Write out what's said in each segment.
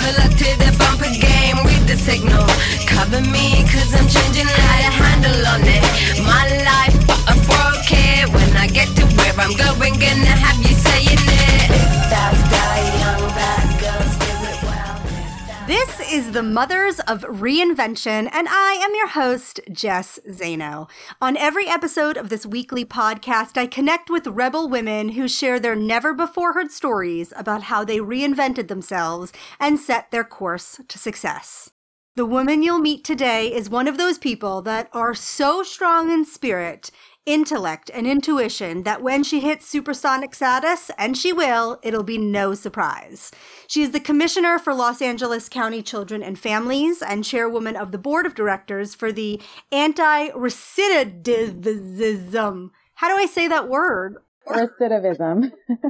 Pull up to the bumper game with the signal. Cover me, cause I'm changing how to handle on it. My life, but I broke it. When I get to where I'm going, gonna have you This is the Mothers of Reinvention, and I am your host, Jess Zaino. On every episode of this weekly podcast, I connect with rebel women who share their never before heard stories about how they reinvented themselves and set their course to success. The woman you'll meet today is one of those people that are so strong in spirit, intellect, and intuition that when she hits supersonic status, and she will, it'll be no surprise. She is the commissioner for Los Angeles County Children and Families and chairwoman of the board of directors for the anti recidivism. How do I say that word? Recidivism.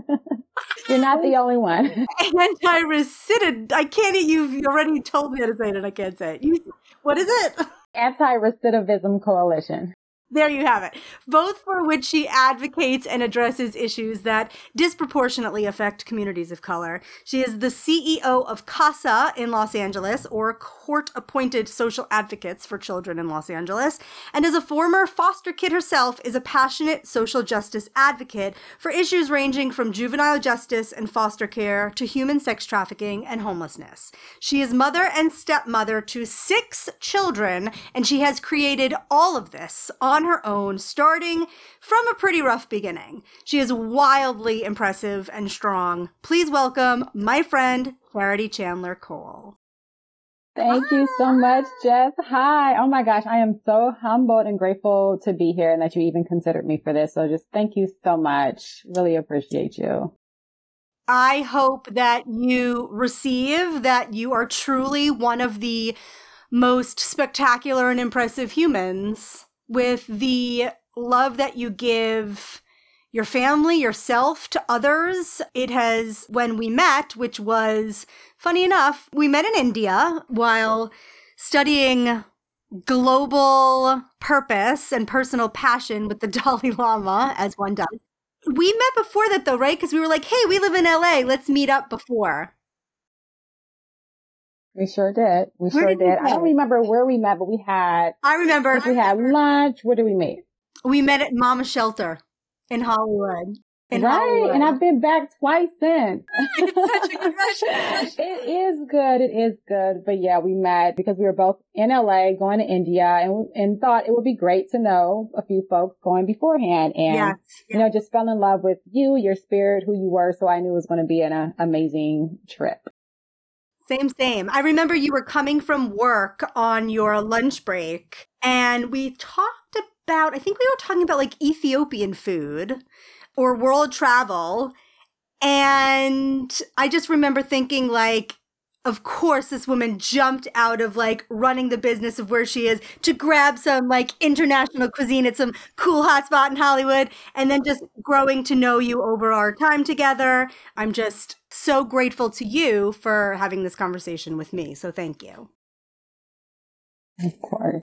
You're not the only one. Anti-recidid. I can't. You've already told me how to say it, and I can't say it. You, what is it? Anti-Recidivism Coalition. There you have it. Both for which she advocates and addresses issues that disproportionately affect communities of color. She is the CEO of CASA in Los Angeles, or Court Appointed Special Advocates for Children in Los Angeles, and as a former foster kid herself, is a passionate social justice advocate for issues ranging from juvenile justice and foster care to human sex trafficking and homelessness. She is mother and stepmother to six children, and she has created all of this on her own, starting from a pretty rough beginning. She is wildly impressive and strong. Please welcome my friend, Charity Chandler Cole. Thank you so much, Jess. Hi. Oh my gosh. I am so humbled and grateful to be here and that you even considered me for this. So just thank you so much. Really appreciate you. I hope that you receive that you are truly one of the most spectacular and impressive humans with the love that you give your family, yourself, to others. It has, when we met, which was funny enough, we met in India while studying global purpose and personal passion with the Dalai Lama, as one does. We met before that though, right? Because we were like, hey, we live in LA. Let's meet up before. We sure did. We Where sure did did. I don't remember where we met, but we had I remember we had lunch. Where did we meet? we met at Mama Shelter in Hollywood. In right. Hollywood. And I've been back twice since. It's such a good it is good. It is good. But yeah, we met because we were both in LA going to India and, and thought it would be great to know a few folks going beforehand. And, Yes. you know, just fell in love with you, your spirit, who you were. So I knew it was going to be an uh, amazing trip. Same, same. I remember you were coming from work on your lunch break, and we talked about, I think we were talking about like Ethiopian food or world travel. And I just remember thinking, like, of course, this woman jumped out of like running the business of where she is to grab some like international cuisine at some cool hotspot in Hollywood and then just growing to know you over our time together. I'm just so grateful to you for having this conversation with me. So thank you. Of course.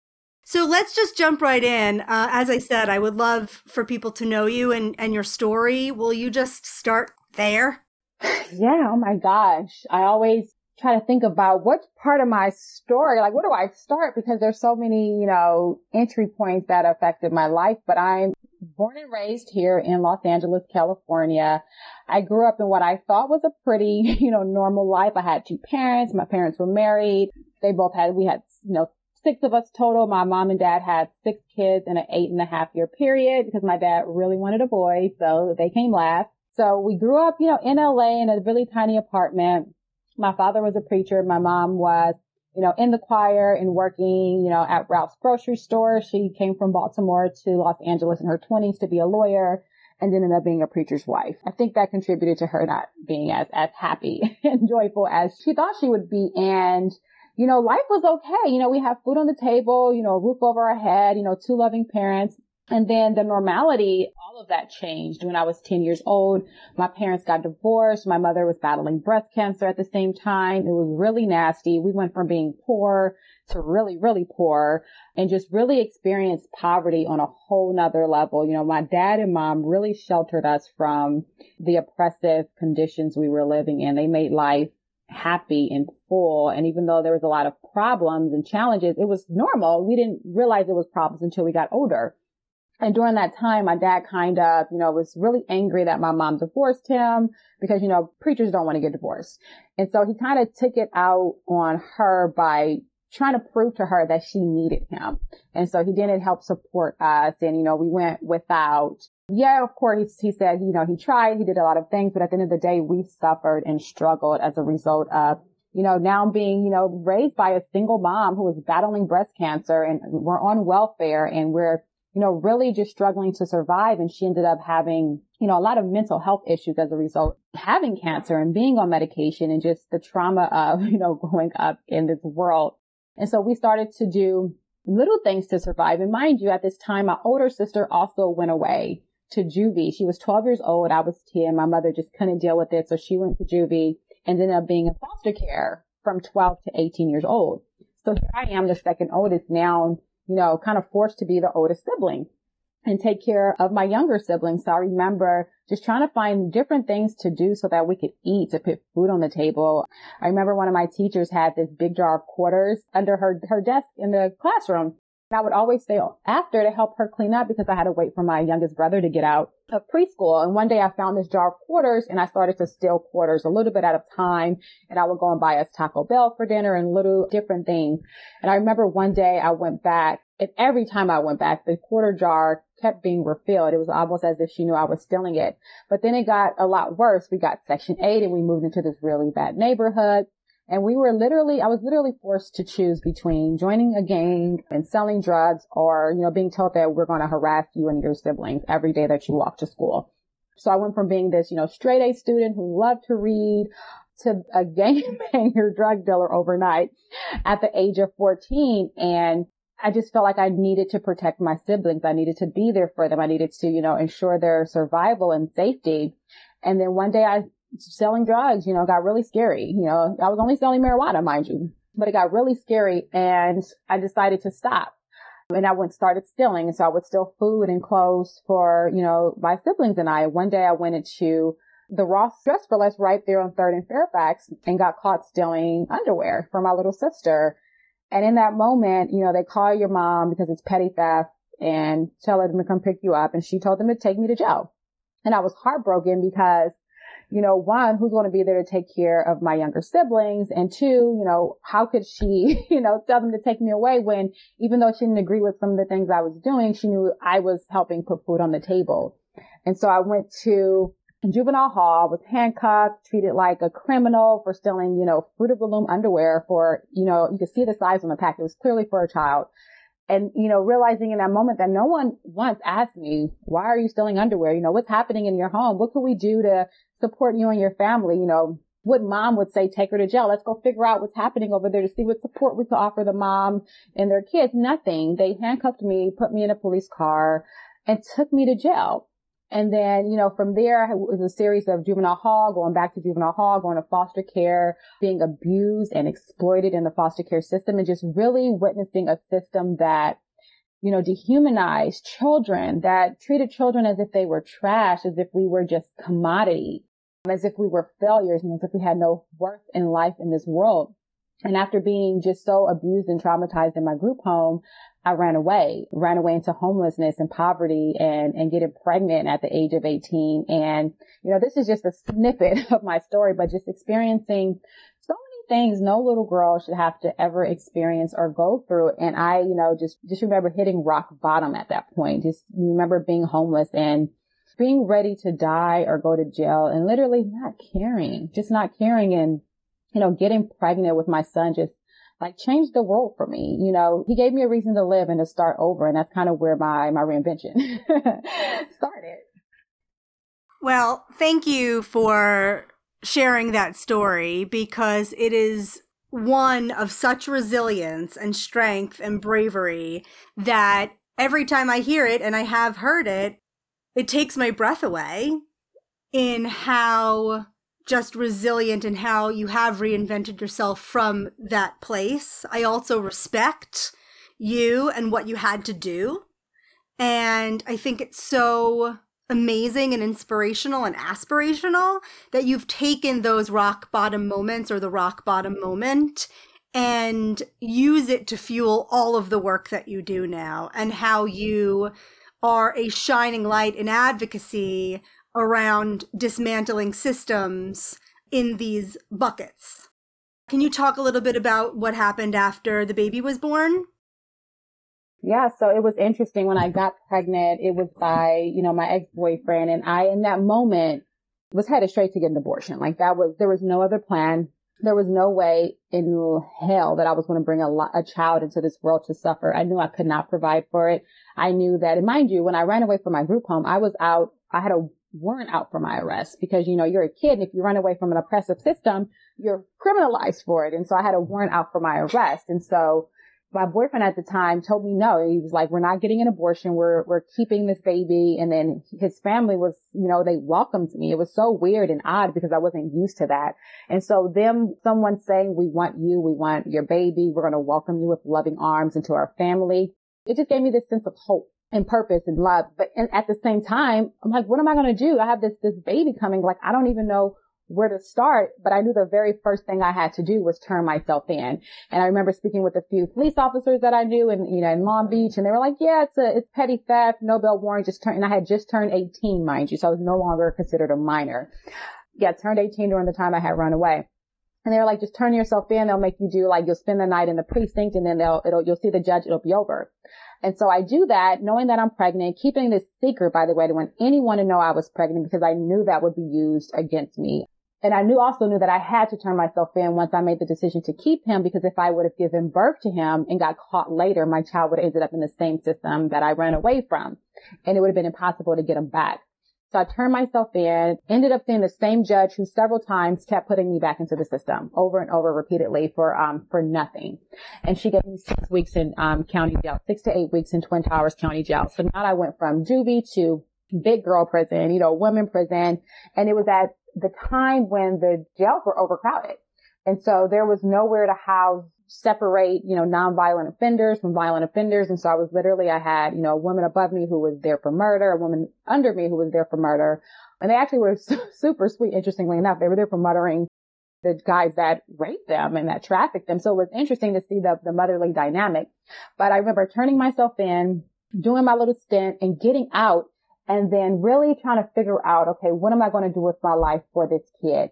So let's just jump right in. Uh, as I said, I would love for people to know you and, and your story. Will you just start there? Yeah. Oh my gosh. I always try to think about which part of my story, like where do I start? Because there's so many, you know, entry points that affected my life, but I'm born and raised here in Los Angeles, California. I grew up in what I thought was a pretty, you know, normal life. I had two parents. My parents were married. They both had, we had, you know, six of us total. My mom and dad had six kids in an eight and a half year period because my dad really wanted a boy. So they came last. So we grew up, you know, in LA in a really tiny apartment. My father was a preacher. My mom was, you know, in the choir and working, you know, at Ralph's grocery store. She came from Baltimore to Los Angeles in her twenties to be a lawyer and ended up being a preacher's wife. I think that contributed to her not being as, as happy and joyful as she thought she would be. And, you know, life was okay. You know, we have food on the table, you know, a roof over our head, you know, two loving parents. And then the normality, all of that changed when I was 10 years old. My parents got divorced. My mother was battling breast cancer at the same time. It was really nasty. We went from being poor to really, really poor and just really experienced poverty on a whole nother level. You know, my dad and mom really sheltered us from the oppressive conditions we were living in. They made life happy and full. And even though there was a lot of problems and challenges, it was normal. We didn't realize it was problems until we got older. And during that time, my dad kind of, you know, was really angry that my mom divorced him because, you know, preachers don't want to get divorced. And so he kind of took it out on her by trying to prove to her that she needed him. And so he didn't help support us. And, you know, we went without, yeah, of course, he, said, you know, he tried, he did a lot of things, but at the end of the day, we suffered and struggled as a result of, you know, now being, you know, raised by a single mom who was battling breast cancer and we're on welfare and we're, you know, really just struggling to survive. And she ended up having, you know, a lot of mental health issues as a result having cancer and being on medication and just the trauma of, you know, growing up in this world. And so we started to do little things to survive. And mind you, at this time, my older sister also went away to juvie. She was 12 years old. I was 10. My mother just couldn't deal with it. So she went to juvie and ended up being in foster care from 12 to 18 years old. So here I am, the second oldest now, you know, kind of forced to be the oldest sibling and take care of my younger siblings. So I remember just trying to find different things to do so that we could eat, to put food on the table. I remember one of my teachers had this big jar of quarters under her, her desk in the classroom. I would always stay after to help her clean up because I had to wait for my youngest brother to get out of preschool. And one day I found this jar of quarters and I started to steal quarters a little bit at a time. And I would go and buy us Taco Bell for dinner and little different things. And I remember one day I went back and every time I went back, the quarter jar kept being refilled. It was almost as if she knew I was stealing it. But then it got a lot worse. We got section eight and we moved into this really bad neighborhood. And we were literally, I was literally forced to choose between joining a gang and selling drugs or, you know, being told that we're going to harass you and your siblings every day that you walk to school. So I went from being this, you know, straight A student who loved to read to a gangbanger drug dealer overnight at the age of 14. And I just felt like I needed to protect my siblings. I needed to be there for them. I needed to, you know, ensure their survival and safety. And then one day I selling drugs, you know, got really scary. You know, I was only selling marijuana, mind you, but it got really scary and I decided to stop. And I went started stealing. And so I would steal food and clothes for, you know, my siblings and I. One day I went into the Ross Dress for Less right there on Third and Fairfax and got caught stealing underwear for my little sister. And in that moment, you know, they call your mom because it's petty theft and tell her to come pick you up. And she told them to take me to jail. And I was heartbroken because, you know, one, who's going to be there to take care of my younger siblings? And two, you know, how could she, you know, tell them to take me away when even though she didn't agree with some of the things I was doing, she knew I was helping put food on the table. And so I went to juvenile hall, was handcuffed, treated like a criminal for stealing, you know, Fruit of the Loom underwear for, you know, you could see the size on the pack. It was clearly for a child. And, you know, realizing in that moment that no one once asked me, why are you stealing underwear? You know, what's happening in your home? What can we do to support you and your family? You know, what mom would say, take her to jail. Let's go figure out what's happening over there to see what support we could offer the mom and their kids. Nothing. They handcuffed me, put me in a police car and took me to jail. And then, you know, from there, it was a series of juvenile hall, going back to juvenile hall, going to foster care, being abused and exploited in the foster care system and just really witnessing a system that, you know, dehumanized children, that treated children as if they were trash, as if we were just commodity, as if we were failures and as if we had no worth in life in this world. And after being just so abused and traumatized in my group home, I ran away, ran away into homelessness and poverty and, and getting pregnant at the age of 18. And, you know, this is just a snippet of my story, but just experiencing so many things no little girl should have to ever experience or go through. And I, you know, just, just remember hitting rock bottom at that point. Just remember being homeless and being ready to die or go to jail and literally not caring, just not caring and, you know, getting pregnant with my son just like changed the world for me. You know, he gave me a reason to live and to start over. And that's kind of where my, my reinvention started. Well, thank you for sharing that story because it is one of such resilience and strength and bravery that every time I hear it and I have heard it, it takes my breath away in how just resilient and how you have reinvented yourself from that place. I also respect you and what you had to do. And I think it's so amazing and inspirational and aspirational that you've taken those rock bottom moments or the rock bottom moment and use it to fuel all of the work that you do now and how you are a shining light in advocacy around dismantling systems in these buckets. Can you talk a little bit about what happened after the baby was born? Yeah, so it was interesting when I got pregnant. It was by, you know, my ex-boyfriend and I, in that moment, was headed straight to get an abortion. Like that was, there was no other plan. There was no way in hell that I was going to bring a, a child into this world to suffer. I knew I could not provide for it. I knew that, and mind you, when I ran away from my group home, I was out, I had a warrant out for my arrest because, you know, you're a kid and if you run away from an oppressive system, you're criminalized for it. And so I had a warrant out for my arrest. And so my boyfriend at the time told me no. He was like, we're not getting an abortion. We're, we're keeping this baby. And then his family was, you know, they welcomed me. It was so weird and odd because I wasn't used to that. And so them, someone saying, we want you. We want your baby. We're going to welcome you with loving arms into our family. It just gave me this sense of hope and purpose and love. But at the same time, I'm like, what am I going to do? I have this, this baby coming. Like, I don't even know where to start, but I knew the very first thing I had to do was turn myself in. And I remember speaking with a few police officers that I knew in, you know, in Long Beach and they were like, yeah, it's a, it's petty theft, no bail warrant, just turned, and I had just turned 18, mind you, so I was no longer considered a minor. Yeah, turned 18 during the time I had run away. And they were like, just turn yourself in. They'll make you do like, you'll spend the night in the precinct and then they'll, it'll, you'll see the judge. It'll be over. And so I do that knowing that I'm pregnant, keeping this secret, by the way, to want anyone to know I was pregnant because I knew that would be used against me. And I knew also knew that I had to turn myself in once I made the decision to keep him because if I would have given birth to him and got caught later, my child would have ended up in the same system that I ran away from. And it would have been impossible to get him back. So I turned myself in, ended up seeing the same judge who several times kept putting me back into the system over and over repeatedly for, um, for nothing. And she gave me six weeks in, um, county jail, six to eight weeks in Twin Towers County Jail. So now I went from juvie to big girl prison, you know, women prison. And it was at the time when the jails were overcrowded. And so there was nowhere to house, separate, you know, nonviolent offenders from violent offenders. And so I was literally, I had, you know, a woman above me who was there for murder, a woman under me who was there for murder. And they actually were super sweet, interestingly enough. They were there for murdering the guys that raped them and that trafficked them. So it was interesting to see the, the motherly dynamic. But I remember turning myself in, doing my little stint and getting out and then really trying to figure out, okay, what am I going to do with my life for this kid?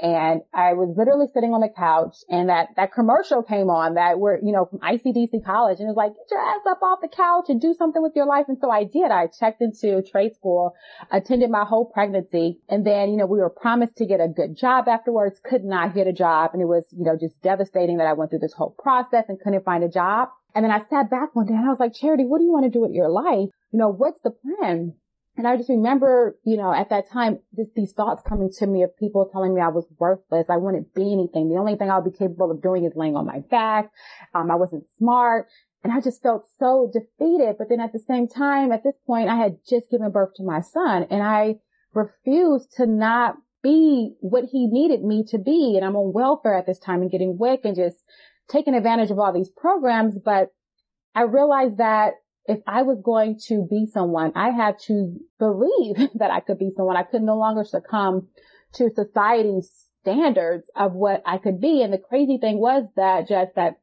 And I was literally sitting on the couch and that, that commercial came on that were, you know, from ICDC college and it was like, get your ass up off the couch and do something with your life. And so I did. I checked into trade school, attended my whole pregnancy. And then, you know, we were promised to get a good job afterwards, could not get a job. And it was, you know, just devastating that I went through this whole process and couldn't find a job. And then I sat back one day and I was like, Charity, what do you want to do with your life? You know, what's the plan? And I just remember, you know, at that time, just these thoughts coming to me of people telling me I was worthless. I wouldn't be anything. The only thing I would be capable of doing is laying on my back. Um, I wasn't smart. And I just felt so defeated. But then at the same time, at this point, I had just given birth to my son and I refused to not be what he needed me to be. And I'm on welfare at this time and getting WIC and just taking advantage of all these programs. But I realized that if I was going to be someone, I had to believe that I could be someone. I could no longer succumb to society's standards of what I could be. And the crazy thing was that just that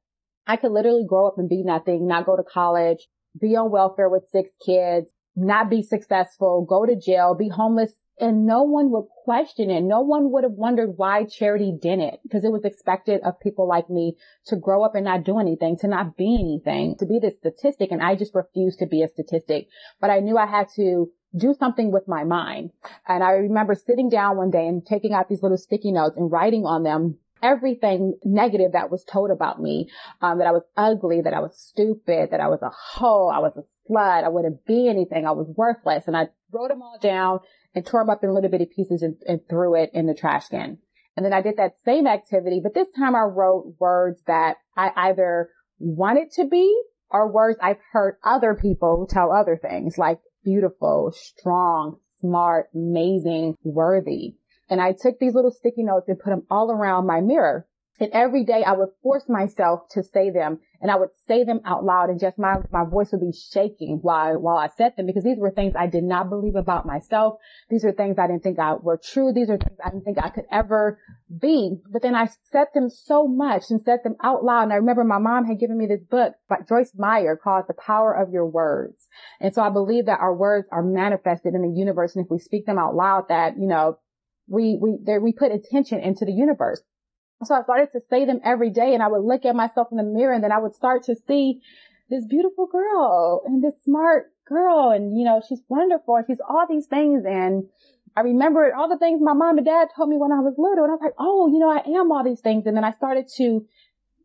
I could literally grow up and be nothing, not go to college, be on welfare with six kids, not be successful, go to jail, be homeless and no one would question it. No one would have wondered why charity didn't because it was expected of people like me to grow up and not do anything, to not be anything, to be the statistic. And I just refused to be a statistic, but I knew I had to do something with my mind. And I remember sitting down one day and taking out these little sticky notes and writing on them everything negative that was told about me, um, that I was ugly, that I was stupid, that I was a hoe, I was a slut, I wouldn't be anything, I was worthless. And I wrote them all down and tore them up in little bitty pieces and, and threw it in the trash can. And then I did that same activity, but this time I wrote words that I either wanted to be or words I've heard other people tell other things like beautiful, strong, smart, amazing, worthy. And I took these little sticky notes and put them all around my mirror. And every day I would force myself to say them and I would say them out loud and just my, my voice would be shaking while, while I said them because these were things I did not believe about myself. These are things I didn't think I were true. These are things I didn't think I could ever be. But then I said them so much and said them out loud. And I remember my mom had given me this book by Joyce Meyer called The Power of Your Words. And so I believe that our words are manifested in the universe. And if we speak them out loud, that, you know, we, we, there, we put attention into the universe. So I started to say them every day and I would look at myself in the mirror and then I would start to see this beautiful girl and this smart girl and you know, she's wonderful and she's all these things and I remembered all the things my mom and dad told me when I was little and I was like, oh, you know, I am all these things. And then I started to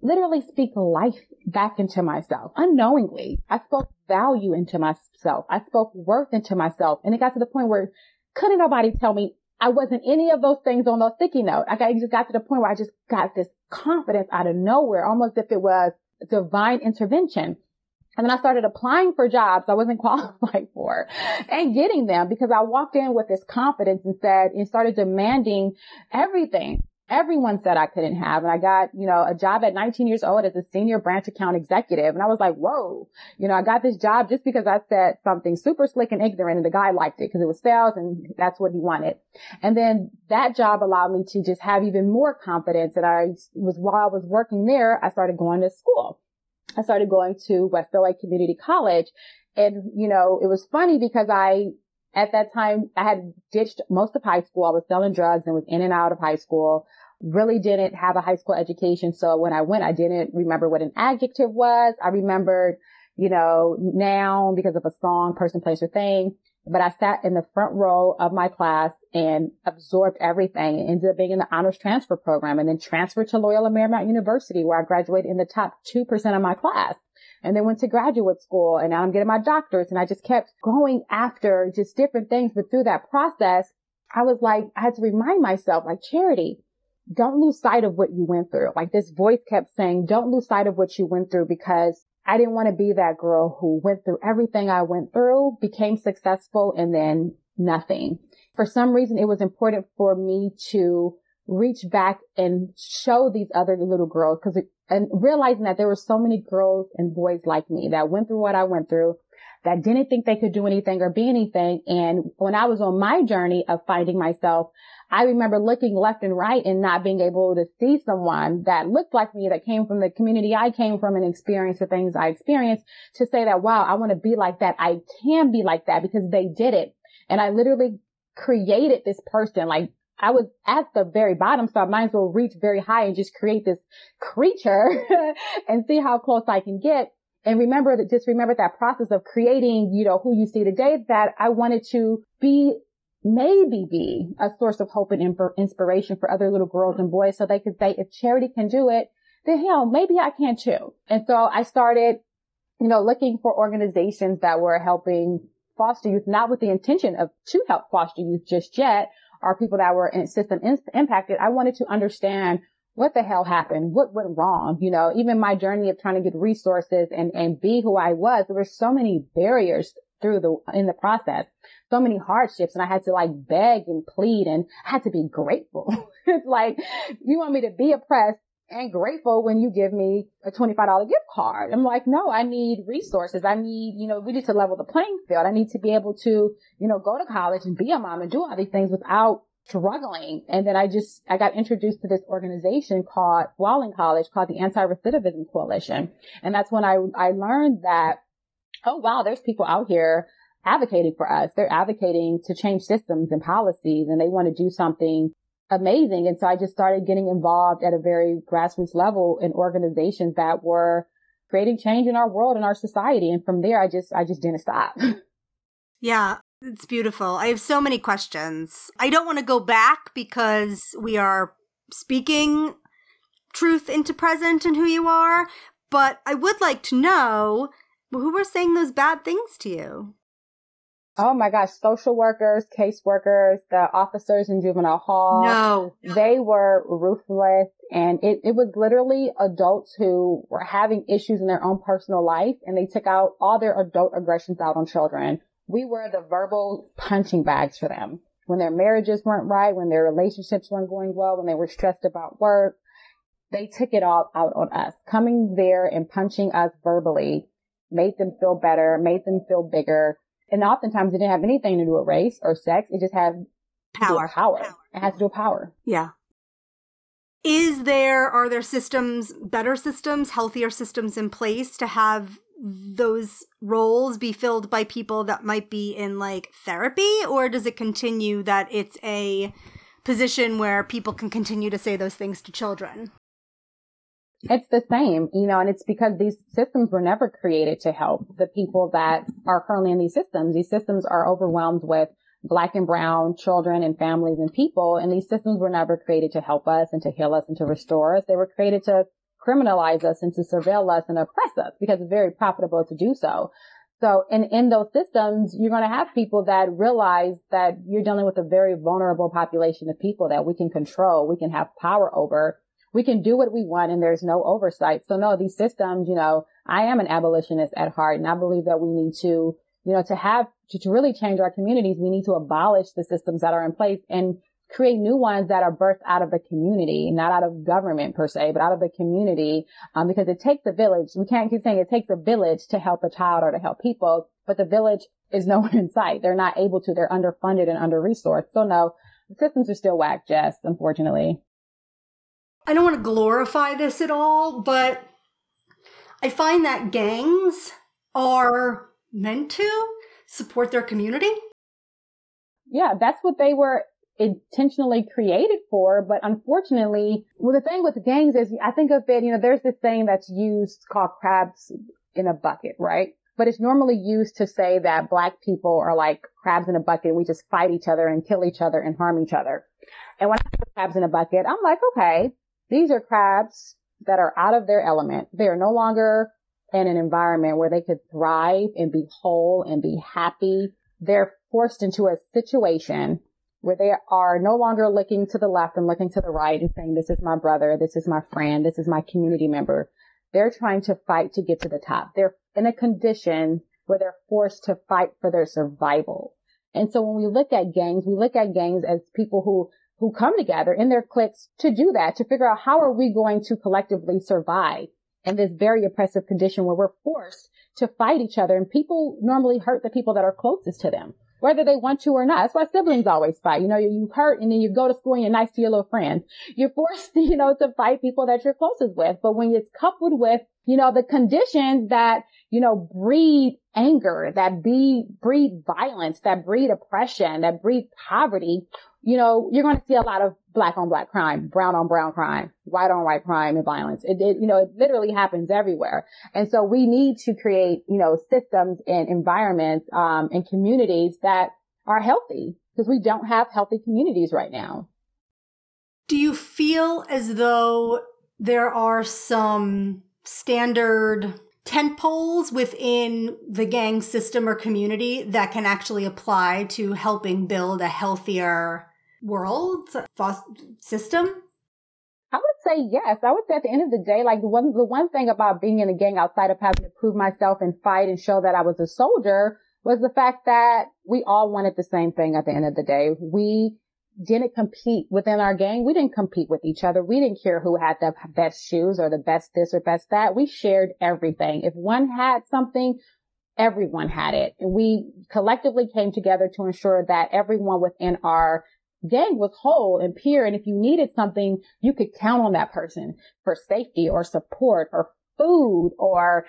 literally speak life back into myself unknowingly. I spoke value into myself. I spoke worth into myself. And it got to the point where couldn't nobody tell me I wasn't any of those things on those sticky notes. I, got, I just got to the point where I just got this confidence out of nowhere, almost if it was divine intervention. And then I started applying for jobs I wasn't qualified for and getting them because I walked in with this confidence and said, and started demanding everything everyone said I couldn't have. And I got, you know, a job at 19 years old as a senior branch account executive. And I was like, whoa, you know, I got this job just because I said something super slick and ignorant and the guy liked it because it was sales and that's what he wanted. And then that job allowed me to just have even more confidence. And I was, while I was working there, I started going to school. I started going to West LA Community College. And, you know, it was funny because I at that time, I had ditched most of high school. I was selling drugs and was in and out of high school. Really didn't have a high school education. So when I went, I didn't remember what an adjective was. I remembered, you know, noun because of a song, person, place, or thing. But I sat in the front row of my class and absorbed everything and ended up being in the honors transfer program and then transferred to Loyola Marymount University where I graduated in the top 2% of my class and then went to graduate school and now I'm getting my doctorate and I just kept going after just different things. But through that process, I was like, I had to remind myself, like charity, don't lose sight of what you went through. Like this voice kept saying, don't lose sight of what you went through because I didn't want to be that girl who went through everything I went through, became successful and then nothing. For some reason, it was important for me to reach back and show these other little girls because and realizing that there were so many girls and boys like me that went through what I went through that didn't think they could do anything or be anything. And when I was on my journey of finding myself, I remember looking left and right and not being able to see someone that looked like me, that came from the community I came from and experienced the things I experienced to say that, wow, I want to be like that. I can be like that because they did it. And I literally created this person, like I was at the very bottom, so I might as well reach very high and just create this creature and see how close I can get. And remember that, just remember that process of creating, you know, who you see today that I wanted to be, maybe be a source of hope and inspiration for other little girls and boys so they could say, if charity can do it, then hell, maybe I can too. And so I started, you know, looking for organizations that were helping foster youth, not with the intention of to help foster youth just yet, or people that were in system in- impacted, I wanted to understand what the hell happened? What went wrong? You know, even my journey of trying to get resources and, and be who I was, there were so many barriers through the, in the process, so many hardships and I had to like beg and plead and I had to be grateful. it's like, you want me to be oppressed and grateful when you give me a $25 gift card. I'm like, no, I need resources. I need, you know, we need to level the playing field. I need to be able to, you know, go to college and be a mom and do all these things without struggling. And then I just, I got introduced to this organization called Walling College called the Anti-Recidivism Coalition. And that's when I, I learned that, oh wow, there's people out here advocating for us. They're advocating to change systems and policies and they want to do something amazing. And so I just started getting involved at a very grassroots level in organizations that were creating change in our world and our society. And from there, I just, I just didn't stop. Yeah, it's beautiful. I have so many questions. I don't want to go back because we are speaking truth into present and who you are, but I would like to know who were saying those bad things to you. Oh my gosh, social workers, caseworkers, the officers in juvenile hall. No. They were ruthless and it, it was literally adults who were having issues in their own personal life and they took out all their adult aggressions out on children. We were the verbal punching bags for them. When their marriages weren't right, when their relationships weren't going well, when they were stressed about work, they took it all out on us. Coming there and punching us verbally made them feel better, made them feel bigger. And oftentimes it didn't have anything to do with race or sex. It just had Power. power. power. It has to do with power. Yeah. Is there, are there systems, better systems, healthier systems in place to have those roles be filled by people that might be in like therapy? Or does it continue that it's a position where people can continue to say those things to children? It's the same, you know, and it's because these systems were never created to help the people that are currently in these systems. These systems are overwhelmed with black and brown children and families and people. And these systems were never created to help us and to heal us and to restore us. They were created to criminalize us and to surveil us and oppress us because it's very profitable to do so. So in, in those systems, you're going to have people that realize that you're dealing with a very vulnerable population of people that we can control, we can have power over we can do what we want and there's no oversight. So no, these systems, you know, I am an abolitionist at heart and I believe that we need to, you know, to have, to, to really change our communities, we need to abolish the systems that are in place and create new ones that are birthed out of the community, not out of government per se, but out of the community. Um, because it takes a village. We can't keep saying it takes a village to help a child or to help people, but the village is nowhere in sight. They're not able to. They're underfunded and under resourced. So no, the systems are still whack, Jess, unfortunately. I don't want to glorify this at all, but I find that gangs are meant to support their community. Yeah, that's what they were intentionally created for. But unfortunately, well, the thing with gangs is I think of it, you know, there's this thing that's used called crabs in a bucket, right? But it's normally used to say that black people are like crabs in a bucket. We just fight each other and kill each other and harm each other. And when I put crabs in a bucket, I'm like, okay, these are crabs that are out of their element. They are no longer in an environment where they could thrive and be whole and be happy. They're forced into a situation where they are no longer looking to the left and looking to the right and saying, this is my brother, this is my friend, this is my community member. They're trying to fight to get to the top. They're in a condition where they're forced to fight for their survival. And so when we look at gangs, we look at gangs as people who who come together in their cliques to do that, to figure out how are we going to collectively survive in this very oppressive condition where we're forced to fight each other. And people normally hurt the people that are closest to them, whether they want to or not. That's why siblings always fight. You know, you hurt and then you go to school and you're nice to your little friends. You're forced, you know, to fight people that you're closest with. But when it's coupled with, you know, the conditions that, you know, breed anger, that be, breed violence, that breed oppression, that breed poverty, you know, you're going to see a lot of black on black crime, brown on brown crime, white on white crime and violence. It, it, you know, it literally happens everywhere. And so we need to create, you know, systems and environments, um, and communities that are healthy because we don't have healthy communities right now. Do you feel as though there are some standard tent poles within the gang system or community that can actually apply to helping build a healthier world system? I would say yes. I would say at the end of the day, like the one, the one thing about being in a gang outside of having to prove myself and fight and show that I was a soldier was the fact that we all wanted the same thing at the end of the day. We didn't compete within our gang. We didn't compete with each other. We didn't care who had the best shoes or the best this or best that. We shared everything. If one had something, everyone had it. And we collectively came together to ensure that everyone within our gang was whole and pure. And if you needed something, you could count on that person for safety or support or food or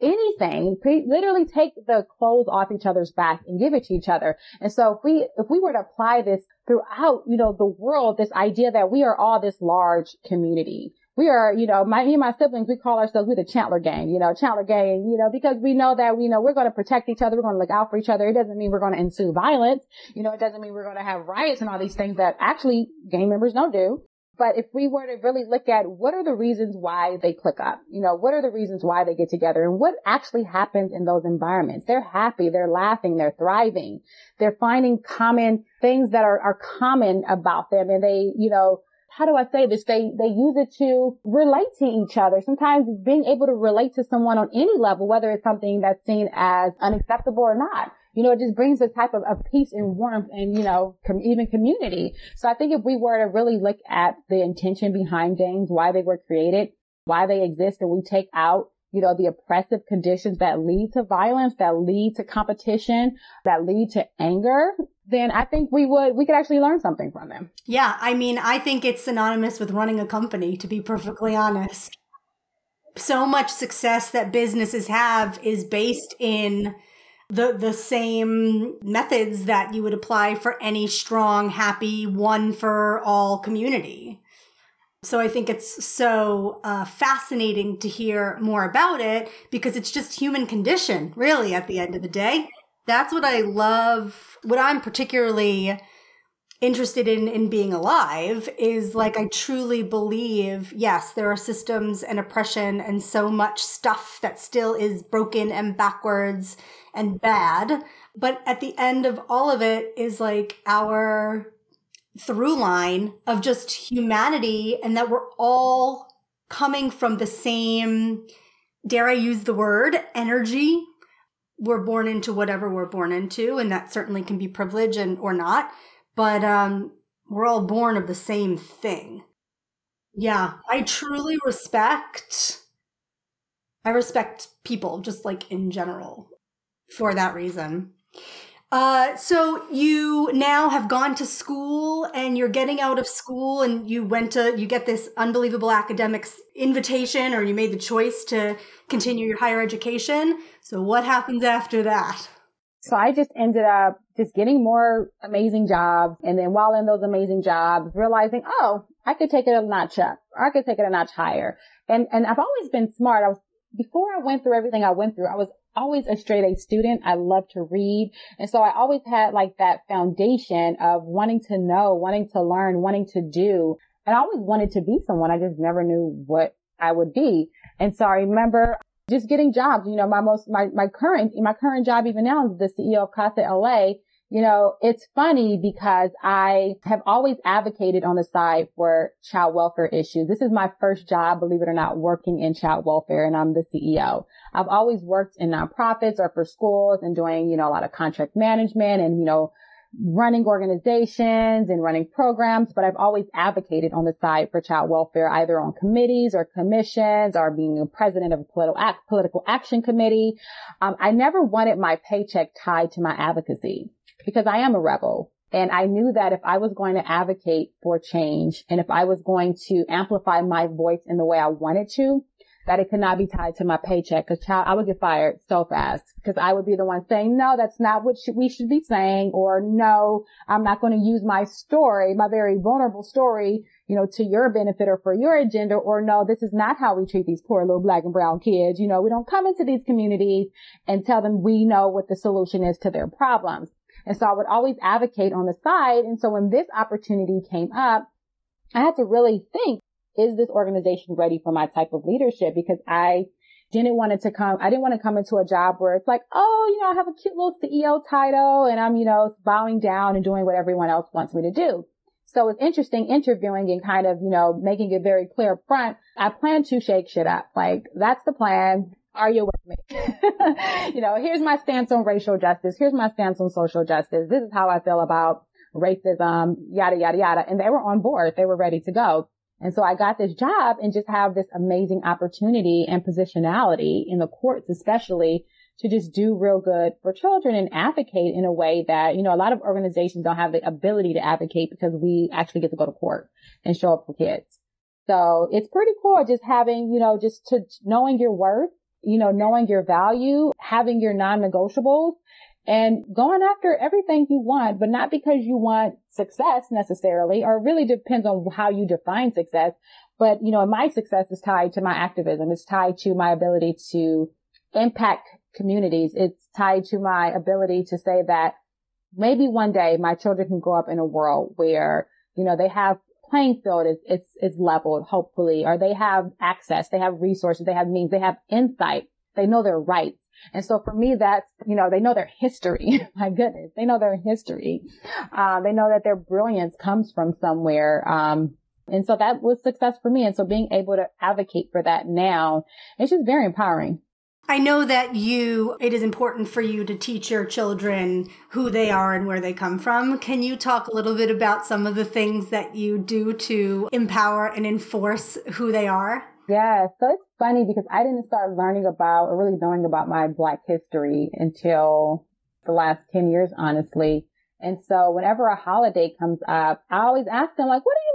anything. Literally take the clothes off each other's back and give it to each other. And so if we, if we were to apply this throughout, you know, the world, this idea that we are all this large community, we are, you know, my, me and my siblings, we call ourselves, we're the Chandler gang, you know, Chandler gang, you know, because we know that, we know, we're going to protect each other. We're going to look out for each other. It doesn't mean we're going to ensue violence. You know, it doesn't mean we're going to have riots and all these things that actually gang members don't do. But if we were to really look at what are the reasons why they click up, you know, what are the reasons why they get together and what actually happens in those environments? They're happy, they're laughing, they're thriving, they're finding common things that are, are common about them and they, you know, how do I say this? They, they use it to relate to each other. Sometimes being able to relate to someone on any level, whether it's something that's seen as unacceptable or not. you know, it just brings a type of, of peace and warmth and, you know, com- even community. So I think if we were to really look at the intention behind things, why they were created, why they exist, and we take out you know, the oppressive conditions that lead to violence, that lead to competition, that lead to anger, then I think we would, we could actually learn something from them. Yeah. I mean, I think it's synonymous with running a company, to be perfectly honest. So much success that businesses have is based in the the same methods that you would apply for any strong, happy, one for all community. So I think it's so uh, fascinating to hear more about it because it's just human condition, really, at the end of the day. That's what I love. What I'm particularly interested in in being alive is like I truly believe yes there are systems and oppression and so much stuff that still is broken and backwards and bad but at the end of all of it is like our through line of just humanity and that we're all coming from the same, dare I use the word, energy. We're born into whatever we're born into, and that certainly can be privilege and or not, but um, we're all born of the same thing. Yeah, I truly respect. I respect people just like in general for that reason. Uh, so you now have gone to school and you're getting out of school and you went to, you get this unbelievable academics invitation or you made the choice to continue your higher education. So what happens after that? So I just ended up just getting more amazing jobs. And then while in those amazing jobs, realizing, oh, I could take it a notch up or I could take it a notch higher. And, and I've always been smart. I was, before I went through everything I went through, I was always a straight A student. I love to read. And so I always had like that foundation of wanting to know, wanting to learn, wanting to do. And I always wanted to be someone. I just never knew what I would be. And so I remember just getting jobs. You know, my most, my, my current, my current job even now is the CEO of Casa LA. You know, it's funny because I have always advocated on the side for child welfare issues. This is my first job, believe it or not, working in child welfare and I'm the CEO. I've always worked in nonprofits or for schools and doing, you know, a lot of contract management and, you know, running organizations and running programs, but I've always advocated on the side for child welfare, either on committees or commissions or being a president of a political, act, political action committee. Um, I never wanted my paycheck tied to my advocacy because I am a rebel. And I knew that if I was going to advocate for change and if I was going to amplify my voice in the way I wanted to, that it could not be tied to my paycheck because child, I would get fired so fast because I would be the one saying, no, that's not what we should be saying. Or no, I'm not going to use my story, my very vulnerable story, you know, to your benefit or for your agenda. Or no, this is not how we treat these poor little black and brown kids. You know, we don't come into these communities and tell them we know what the solution is to their problems. And so I would always advocate on the side. And so when this opportunity came up, I had to really think, is this organization ready for my type of leadership? Because I didn't want it to come, I didn't want to come into a job where it's like, oh, you know, I have a cute little CEO title and I'm, you know, bowing down and doing what everyone else wants me to do. So it's interesting interviewing and kind of, you know, making it very clear up front. I plan to shake shit up. Like that's the plan. Are you with me? you know, here's my stance on racial justice. Here's my stance on social justice. This is how I feel about racism, yada, yada, yada. And they were on board. They were ready to go. And so I got this job and just have this amazing opportunity and positionality in the courts, especially to just do real good for children and advocate in a way that, you know, a lot of organizations don't have the ability to advocate because we actually get to go to court and show up for kids. So it's pretty cool just having, you know, just to knowing your worth you know, knowing your value, having your non-negotiables and going after everything you want, but not because you want success necessarily, or really depends on how you define success. But, you know, my success is tied to my activism. It's tied to my ability to impact communities. It's tied to my ability to say that maybe one day my children can grow up in a world where, you know, they have playing field is, is, is leveled, hopefully, or they have access, they have resources, they have means, they have insight, they know their rights. And so for me, that's, you know, they know their history. My goodness, they know their history. Uh, they know that their brilliance comes from somewhere. Um, and so that was success for me. And so being able to advocate for that now, it's just very empowering. I know that you, it is important for you to teach your children who they are and where they come from. Can you talk a little bit about some of the things that you do to empower and enforce who they are? Yeah, so it's funny because I didn't start learning about or really knowing about my Black history until the last 10 years, honestly. And so whenever a holiday comes up, I always ask them like, what are you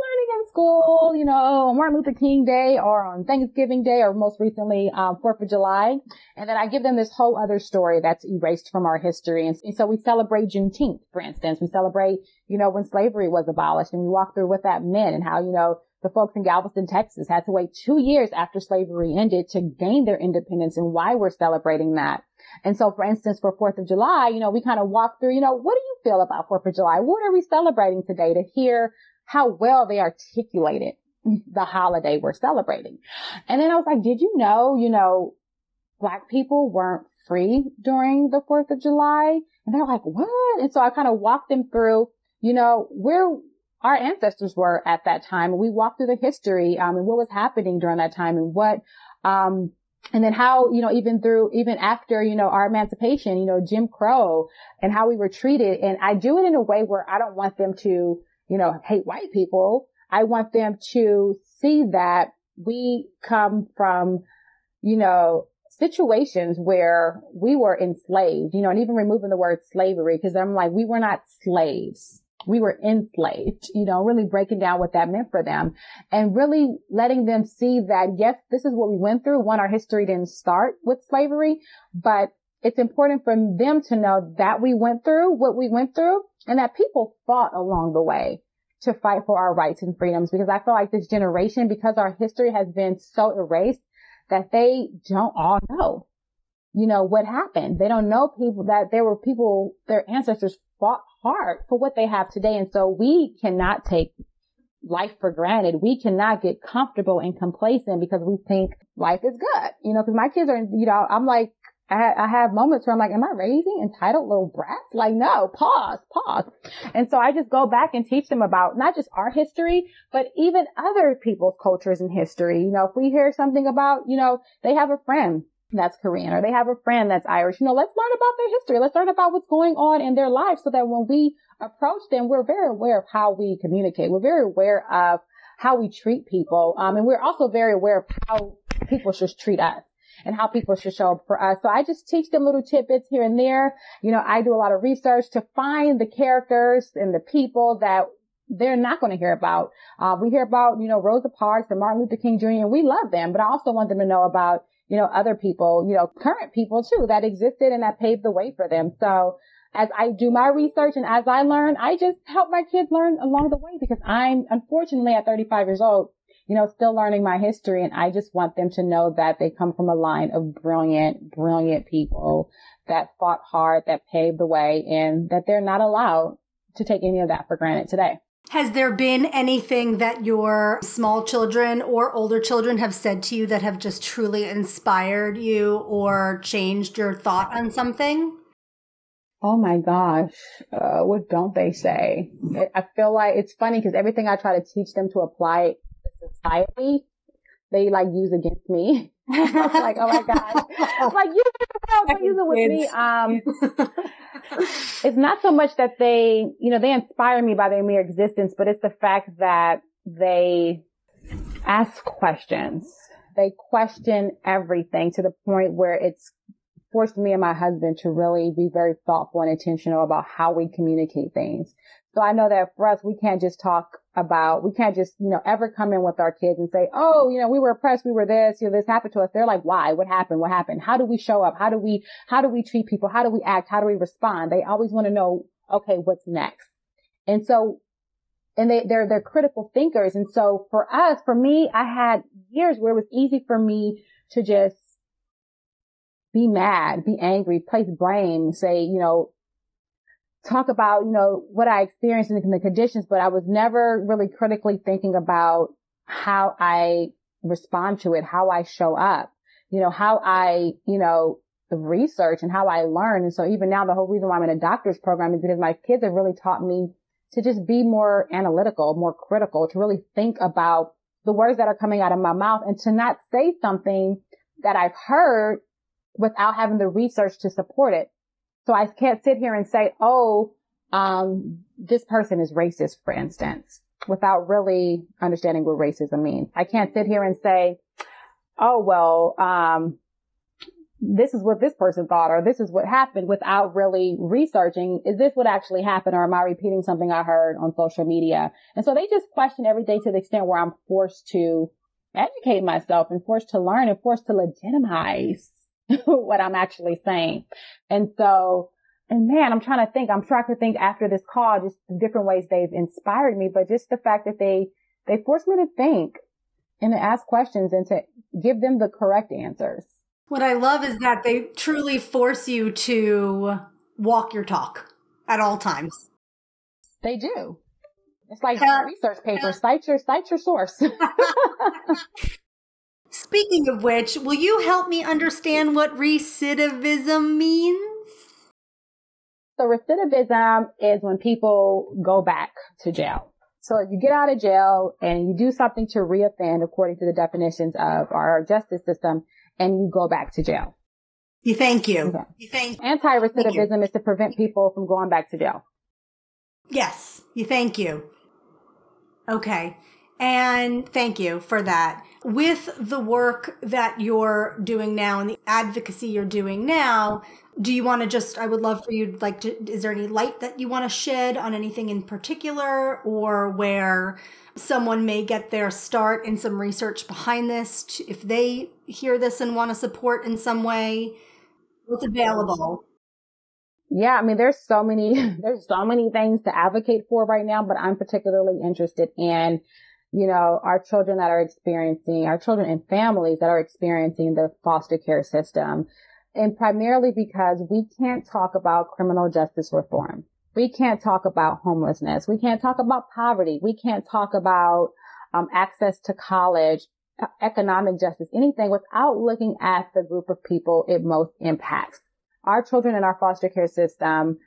school, you know, on Martin Luther King Day or on Thanksgiving Day or most recently, um, 4th of July. And then I give them this whole other story that's erased from our history. And, and so we celebrate Juneteenth, for instance. We celebrate, you know, when slavery was abolished and we walk through what that meant and how, you know, the folks in Galveston, Texas had to wait two years after slavery ended to gain their independence and why we're celebrating that. And so, for instance, for 4th of July, you know, we kind of walk through, you know, what do you feel about 4th of July? What are we celebrating today to hear how well they articulated the holiday we're celebrating. And then I was like, did you know, you know, black people weren't free during the 4th of July? And they're like, what? And so I kind of walked them through, you know, where our ancestors were at that time. We walked through the history, um, and what was happening during that time and what, um, and then how, you know, even through, even after, you know, our emancipation, you know, Jim Crow and how we were treated. And I do it in a way where I don't want them to, you know, hate white people. I want them to see that we come from, you know, situations where we were enslaved, you know, and even removing the word slavery, because I'm like, we were not slaves. We were enslaved, you know, really breaking down what that meant for them and really letting them see that, yes, this is what we went through. One, our history didn't start with slavery, but it's important for them to know that we went through what we went through and that people fought along the way to fight for our rights and freedoms because I feel like this generation, because our history has been so erased that they don't all know, you know, what happened. They don't know people that there were people, their ancestors fought hard for what they have today. And so we cannot take life for granted. We cannot get comfortable and complacent because we think life is good, you know, cause my kids are, you know, I'm like, I, I have moments where I'm like, am I raising entitled little brats? Like, no, pause, pause. And so I just go back and teach them about not just our history, but even other people's cultures and history. You know, if we hear something about, you know, they have a friend that's Korean or they have a friend that's Irish, you know, let's learn about their history. Let's learn about what's going on in their life so that when we approach them, we're very aware of how we communicate. We're very aware of how we treat people. Um, and we're also very aware of how people should treat us and how people should show up for us. So I just teach them little tidbits here and there. You know, I do a lot of research to find the characters and the people that they're not going to hear about. Uh, we hear about, you know, Rosa Parks and Martin Luther King Jr. and we love them, but I also want them to know about, you know, other people, you know, current people too that existed and that paved the way for them. So as I do my research and as I learn, I just help my kids learn along the way because I'm unfortunately at 35 years old you know, still learning my history. And I just want them to know that they come from a line of brilliant, brilliant people that fought hard, that paved the way and that they're not allowed to take any of that for granted today. Has there been anything that your small children or older children have said to you that have just truly inspired you or changed your thought on something? Oh my gosh. Uh, what don't they say? I feel like it's funny because everything I try to teach them to apply society, they like use against me. like, oh my god, like use it don't use it with me. Um, it's not so much that they, you know, they inspire me by their mere existence, but it's the fact that they ask questions. They question everything to the point where it's forced me and my husband to really be very thoughtful and intentional about how we communicate things. So I know that for us, we can't just talk about, we can't just, you know, ever come in with our kids and say, oh, you know, we were oppressed, we were this, you know, this happened to us. They're like, why? What happened? What happened? How do we show up? How do we, how do we treat people? How do we act? How do we respond? They always want to know, okay, what's next? And so, and they, they're, they're critical thinkers. And so for us, for me, I had years where it was easy for me to just be mad, be angry, place blame, say, you know, talk about, you know, what I experienced in the conditions, but I was never really critically thinking about how I respond to it, how I show up, you know, how I, you know, research and how I learn. And so even now, the whole reason why I'm in a doctor's program is because my kids have really taught me to just be more analytical, more critical, to really think about the words that are coming out of my mouth and to not say something that I've heard without having the research to support it. So I can't sit here and say, oh, um, this person is racist, for instance, without really understanding what racism means. I can't sit here and say, oh, well, um, this is what this person thought or this is what happened without really researching. Is this what actually happened or am I repeating something I heard on social media? And so they just question every day to the extent where I'm forced to educate myself and forced to learn and forced to legitimize what I'm actually saying. And so, and man, I'm trying to think, I'm trying to think after this call, just the different ways they've inspired me, but just the fact that they, they forced me to think and to ask questions and to give them the correct answers. What I love is that they truly force you to walk your talk at all times. They do. It's like research paper. Cite your cite your source. Speaking of which, will you help me understand what recidivism means? So recidivism is when people go back to jail. So if you get out of jail and you do something to reoffend according to the definitions of our justice system and you go back to jail. You thank you. Okay. You thank Anti-recidivism is to prevent people from going back to jail. Yes. You thank you. Okay. And thank you for that. With the work that you're doing now and the advocacy you're doing now, do you want to just, I would love for you, like, to, is there any light that you want to shed on anything in particular or where someone may get their start in some research behind this? To, if they hear this and want to support in some way, what's available? Yeah, I mean, there's so many, there's so many things to advocate for right now, but I'm particularly interested in, you know, our children that are experiencing, our children and families that are experiencing the foster care system. And primarily because we can't talk about criminal justice reform. We can't talk about homelessness. We can't talk about poverty. We can't talk about um, access to college, economic justice, anything without looking at the group of people it most impacts our children in our foster care system,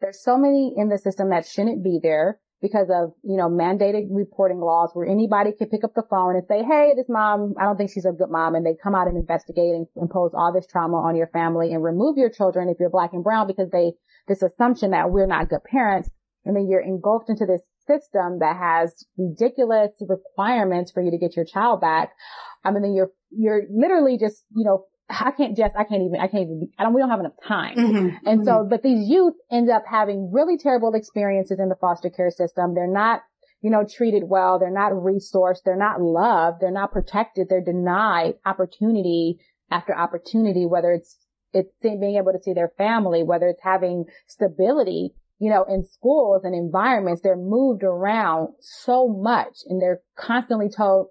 there's so many in the system that shouldn't be there because of, you know, mandated reporting laws where anybody can pick up the phone and say, Hey, this mom, I don't think she's a good mom. And they come out and investigate and impose all this trauma on your family and remove your children if you're black and brown because they, this assumption that we're not good parents. And then you're engulfed into this system that has ridiculous requirements for you to get your child back. I mean, then you're, you're literally just, you know, I can't just, I can't even, I can't even, I don't, we don't have enough time. Mm-hmm. And mm-hmm. so, but these youth end up having really terrible experiences in the foster care system. They're not, you know, treated well. They're not resourced. They're not loved. They're not protected. They're denied opportunity after opportunity, whether it's, it's being able to see their family, whether it's having stability, you know, in schools and environments. They're moved around so much and they're constantly told,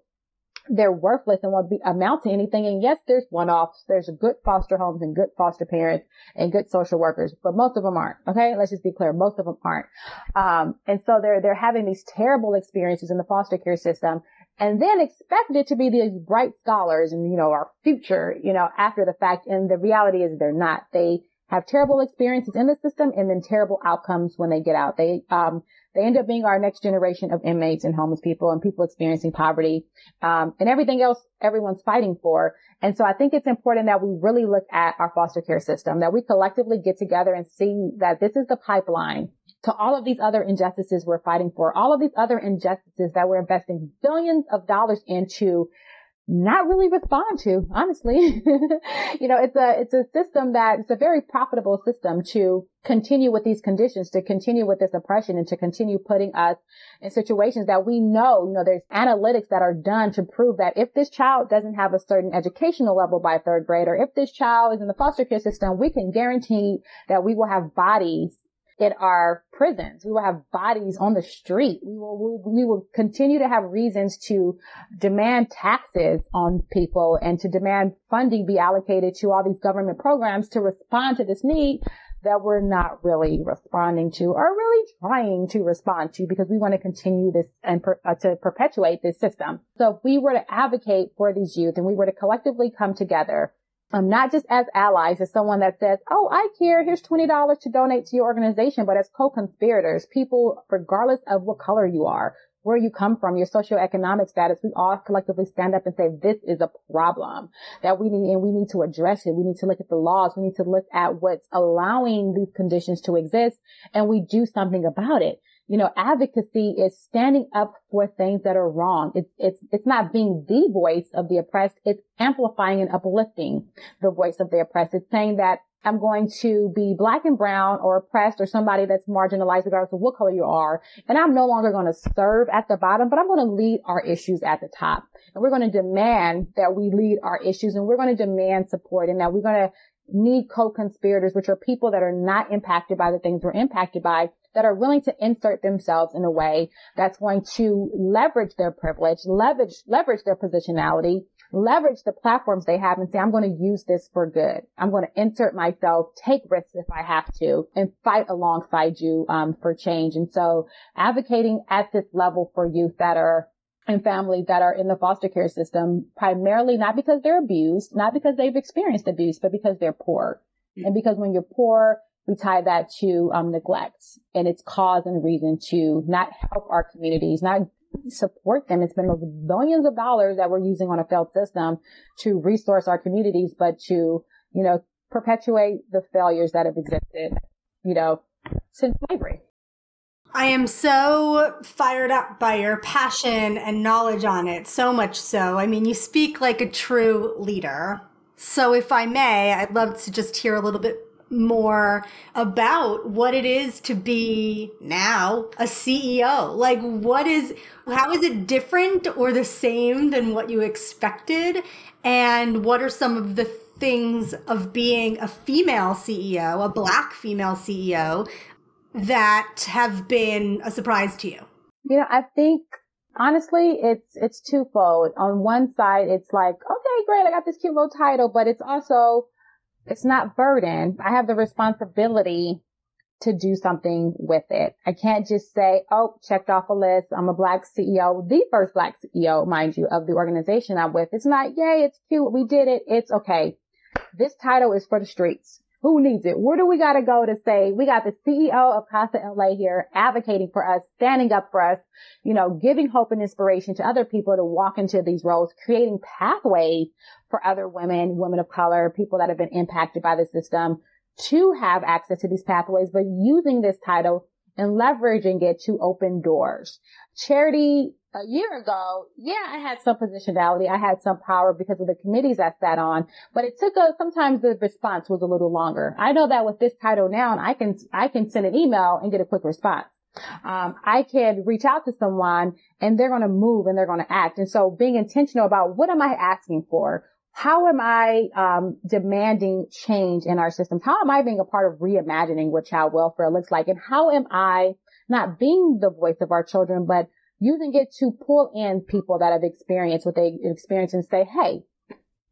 they're worthless and won't be, amount to anything. And yes, there's one-offs. There's good foster homes and good foster parents and good social workers, but most of them aren't. Okay. Let's just be clear. Most of them aren't. Um, and so they're, they're having these terrible experiences in the foster care system and then expected to be these bright scholars and, you know, our future, you know, after the fact. And the reality is they're not. They have terrible experiences in the system and then terrible outcomes when they get out. They, um, they end up being our next generation of inmates and homeless people and people experiencing poverty, um, and everything else everyone's fighting for. And so I think it's important that we really look at our foster care system, that we collectively get together and see that this is the pipeline to all of these other injustices we're fighting for, all of these other injustices that we're investing billions of dollars into not really respond to, honestly. you know, it's a, it's a system that it's a very profitable system to continue with these conditions, to continue with this oppression and to continue putting us in situations that we know, you know, there's analytics that are done to prove that if this child doesn't have a certain educational level by third grade or if this child is in the foster care system, we can guarantee that we will have bodies in our prisons. We will have bodies on the street. We will, we will continue to have reasons to demand taxes on people and to demand funding be allocated to all these government programs to respond to this need that we're not really responding to or really trying to respond to because we want to continue this and per, uh, to perpetuate this system. So if we were to advocate for these youth and we were to collectively come together um, not just as allies, as someone that says, Oh, I care. Here's $20 to donate to your organization, but as co-conspirators, people, regardless of what color you are, where you come from, your socioeconomic status, we all collectively stand up and say, this is a problem that we need and we need to address it. We need to look at the laws. We need to look at what's allowing these conditions to exist and we do something about it. You know, advocacy is standing up for things that are wrong. It's, it's, it's not being the voice of the oppressed. It's amplifying and uplifting the voice of the oppressed. It's saying that I'm going to be black and brown or oppressed or somebody that's marginalized regardless of what color you are. And I'm no longer going to serve at the bottom, but I'm going to lead our issues at the top. And we're going to demand that we lead our issues and we're going to demand support and that we're going to need co-conspirators, which are people that are not impacted by the things we're impacted by, that are willing to insert themselves in a way that's going to leverage their privilege, leverage, leverage their positionality, leverage the platforms they have and say, I'm going to use this for good. I'm going to insert myself, take risks if I have to, and fight alongside you um, for change. And so advocating at this level for youth that are and families that are in the foster care system, primarily not because they're abused, not because they've experienced abuse, but because they're poor. And because when you're poor, we tie that to um, neglect and its cause and reason to not help our communities, not support them. It's been billions of dollars that we're using on a failed system to resource our communities, but to, you know, perpetuate the failures that have existed, you know, since slavery. I am so fired up by your passion and knowledge on it. So much so. I mean, you speak like a true leader. So, if I may, I'd love to just hear a little bit more about what it is to be now a CEO. Like, what is, how is it different or the same than what you expected? And what are some of the things of being a female CEO, a black female CEO, that have been a surprise to you? You know, I think honestly, it's it's twofold. On one side, it's like, okay, great, I got this cute little title, but it's also it's not burden. I have the responsibility to do something with it. I can't just say, oh, checked off a list. I'm a black CEO, the first black CEO, mind you, of the organization I'm with. It's not, yay, it's cute. We did it. It's okay. This title is for the streets. Who needs it? Where do we got to go to say we got the CEO of Casa LA here advocating for us, standing up for us, you know, giving hope and inspiration to other people to walk into these roles, creating pathways for other women, women of color, people that have been impacted by the system to have access to these pathways, but using this title and leveraging it to open doors. Charity a year ago, yeah, I had some positionality. I had some power because of the committees I sat on, but it took a, sometimes the response was a little longer. I know that with this title now, I can, I can send an email and get a quick response. Um, I can reach out to someone and they're going to move and they're going to act. And so being intentional about what am I asking for? How am I um, demanding change in our systems? How am I being a part of reimagining what child welfare looks like? And how am I not being the voice of our children, but using it to pull in people that have experienced what they experience and say, hey,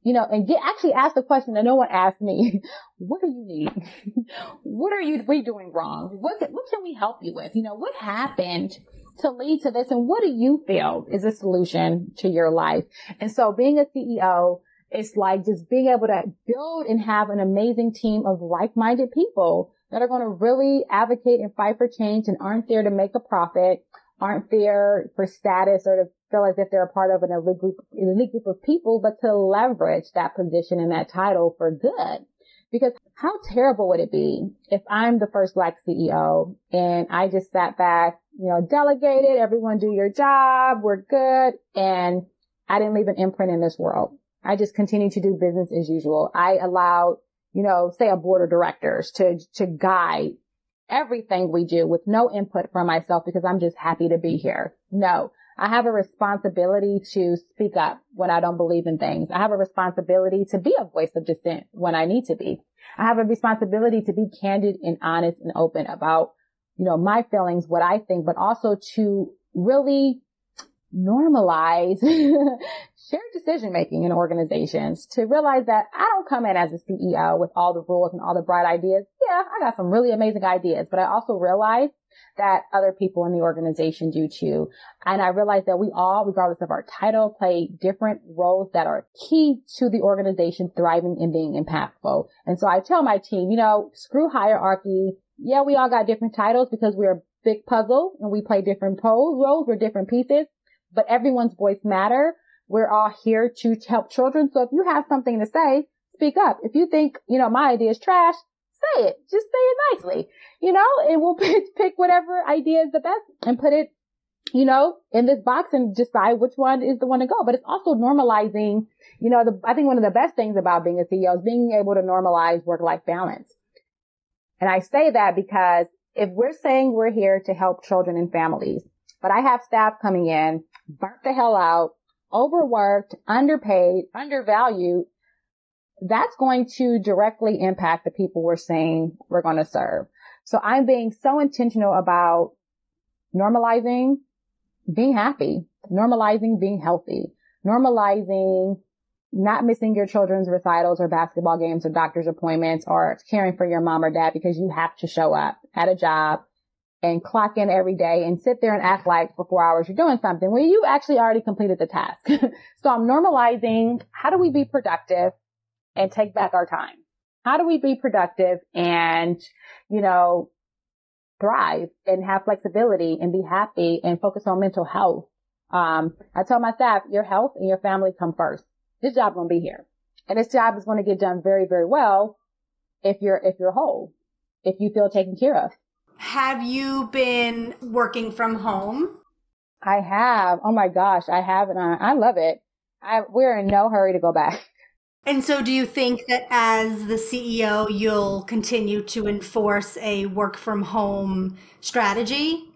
you know, and get actually ask the question that no one asked me. what do you need? what are you we doing wrong? What what can we help you with? You know, what happened to lead to this and what do you feel is a solution to your life? And so being a CEO it's like just being able to build and have an amazing team of like-minded people that are going to really advocate and fight for change and aren't there to make a profit, aren't there for status or to feel as if they're a part of an elite group, elite group of people, but to leverage that position and that title for good. Because how terrible would it be if I'm the first black CEO and I just sat back, you know, delegated, everyone do your job, we're good, and I didn't leave an imprint in this world. I just continued to do business as usual. I allowed, you know, say a board of directors to, to guide everything we do with no input from myself because I'm just happy to be here. No, I have a responsibility to speak up when I don't believe in things. I have a responsibility to be a voice of dissent when I need to be. I have a responsibility to be candid and honest and open about, you know, my feelings, what I think, but also to really normalize shared decision making in organizations to realize that I don't come in as a CEO with all the rules and all the bright ideas. Yeah, I got some really amazing ideas, but I also realize that other people in the organization do too. And I realize that we all, regardless of our title, play different roles that are key to the organization thriving and being impactful. And so I tell my team, you know, screw hierarchy. Yeah, we all got different titles because we're a big puzzle and we play different roles. We're different pieces, but everyone's voice matter. We're all here to help children. So if you have something to say, speak up. If you think, you know, my idea is trash, say it. Just say it nicely, you know, and we'll pick, whatever idea is the best and put it, you know, in this box and decide which one is the one to go. But it's also normalizing, you know, the, I think one of the best things about being a CEO is being able to normalize work-life balance. And I say that because if we're saying we're here to help children and families, but I have staff coming in, burnt the hell out, overworked, underpaid, undervalued, that's going to directly impact the people we're saying we're going to serve. So I'm being so intentional about normalizing being happy, normalizing being healthy, normalizing not missing your children's recitals or basketball games or doctor's appointments or caring for your mom or dad because you have to show up at a job and clock in every day and sit there and act like for four hours you're doing something when you actually already completed the task. so I'm normalizing how do we be productive and take back our time? How do we be productive and, you know, thrive and have flexibility and be happy and focus on mental health? Um, I tell my staff, your health and your family come first. This job won't be here. And this job is going to get done very, very well if you're, if you're whole, if you feel taken care of. Have you been working from home? I have. Oh my gosh, I have, and I, I love it. I, we're in no hurry to go back. And so, do you think that as the CEO, you'll continue to enforce a work from home strategy?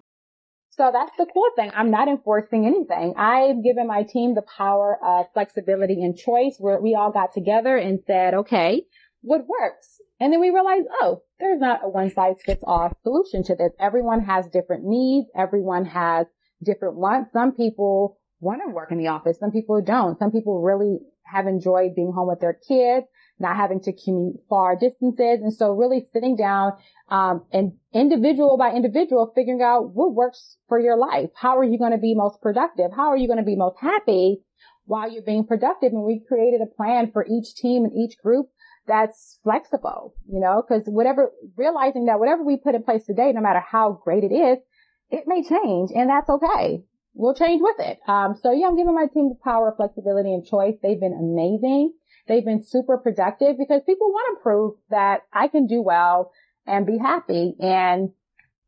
So that's the cool thing. I'm not enforcing anything. I've given my team the power of flexibility and choice where we all got together and said, okay, what works? And then we realized, oh, there's not a one size fits all solution to this. Everyone has different needs. Everyone has different wants. Some people want to work in the office. Some people don't. Some people really have enjoyed being home with their kids, not having to commute far distances. And so really sitting down, um, and individual by individual, figuring out what works for your life. How are you going to be most productive? How are you going to be most happy while you're being productive? And we created a plan for each team and each group that's flexible, you know, cause whatever, realizing that whatever we put in place today, no matter how great it is, it may change and that's okay we'll change with it. Um, so yeah, I'm giving my team the power, of flexibility, and choice. They've been amazing. They've been super productive because people want to prove that I can do well and be happy. And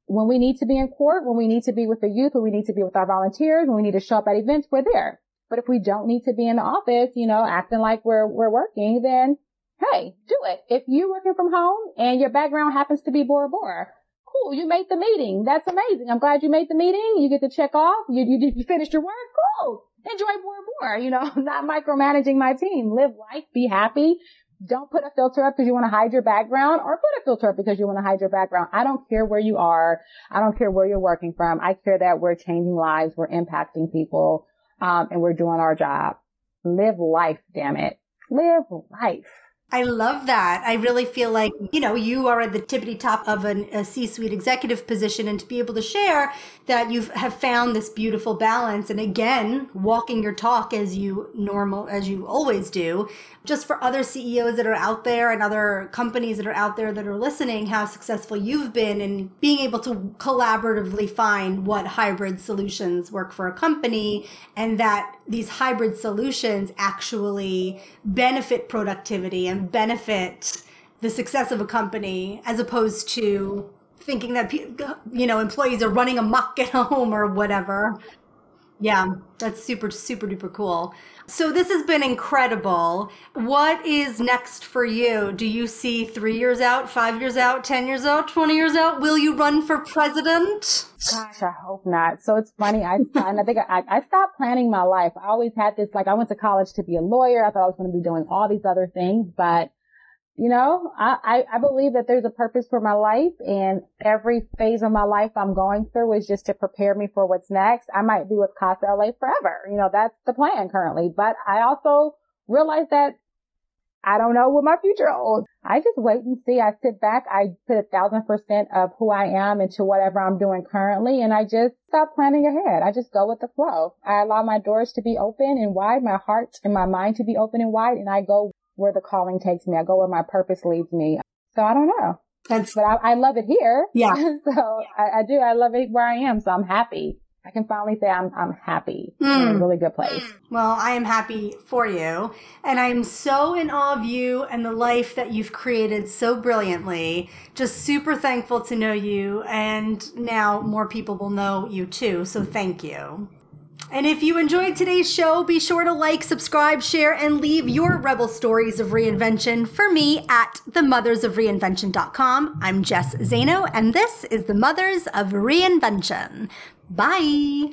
when we need to be in court, when we need to be with the youth, when we need to be with our volunteers, when we need to show up at events, we're there. But if we don't need to be in the office, you know, acting like we're, we're working, then do it. If you're working from home and your background happens to be Bora Bora, cool. You made the meeting. That's amazing. I'm glad you made the meeting. You get to check off. You, you, you finished your work. Cool. Enjoy more more, you know, not micromanaging my team. Live life. Be happy. Don't put a filter up because you want to hide your background or put a filter up because you want to hide your background. I don't care where you are. I don't care where you're working from. I care that we're changing lives. We're impacting people. Um, and we're doing our job. Live life, damn it. Live life. I love that. I really feel like, mm-hmm. you know, you are at the tippity top of an, a C suite executive position and to be able to share that you have found this beautiful balance. And again, walking your talk as you normal, as you always do, just for other CEOs that are out there and other companies that are out there that are listening, how successful you've been in being able to collaboratively find what hybrid solutions work for a company and that these hybrid solutions actually benefit productivity and benefit the success of a company as opposed to thinking that you know employees are running amok at home or whatever yeah that's super super duper cool so this has been incredible. What is next for you? Do you see three years out, five years out, 10 years out, 20 years out? Will you run for president? Gosh, I hope not. So it's funny. I, I think I, I stopped planning my life. I always had this, like I went to college to be a lawyer. I thought I was going to be doing all these other things, but you know, I, I, I believe that there's a purpose for my life and every phase of my life I'm going through is just to prepare me for what's next. I might be with Casa LA forever. You know, that's the plan currently, but I also realize that I don't know what my future holds. I just wait and see. I sit back. I put a thousand percent of who I am into whatever I'm doing currently. And I just stop planning ahead. I just go with the flow. I allow my doors to be open and wide, my heart and my mind to be open and wide. And I go where the calling takes me. I go where my purpose leads me. So I don't know. That's but I, I love it here. Yeah. so I, I do. I love it where I am. So I'm happy. I can finally say I'm I'm happy. in a Mm. really good place. Well, I am happy for you. And I'm so in awe of you and the life that you've created so brilliantly. Just super thankful to know you. And now more people will know you too. So thank you. And if you enjoyed today's show, be sure to like, subscribe, share, and leave your rebel stories of reinvention for me at themothersofreinvention.com. I'm Jess Zaino, and this is the Mothers of Reinvention. Bye.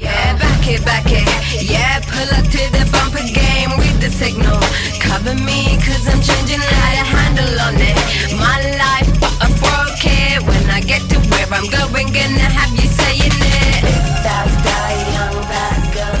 Back it, back it. Yeah, pull up to the bumper can read the signal. Cover me cause I'm changing how to handle on it. My life but I broke it When I get to where I'm going Gonna have you saying it. If that's die young bad girl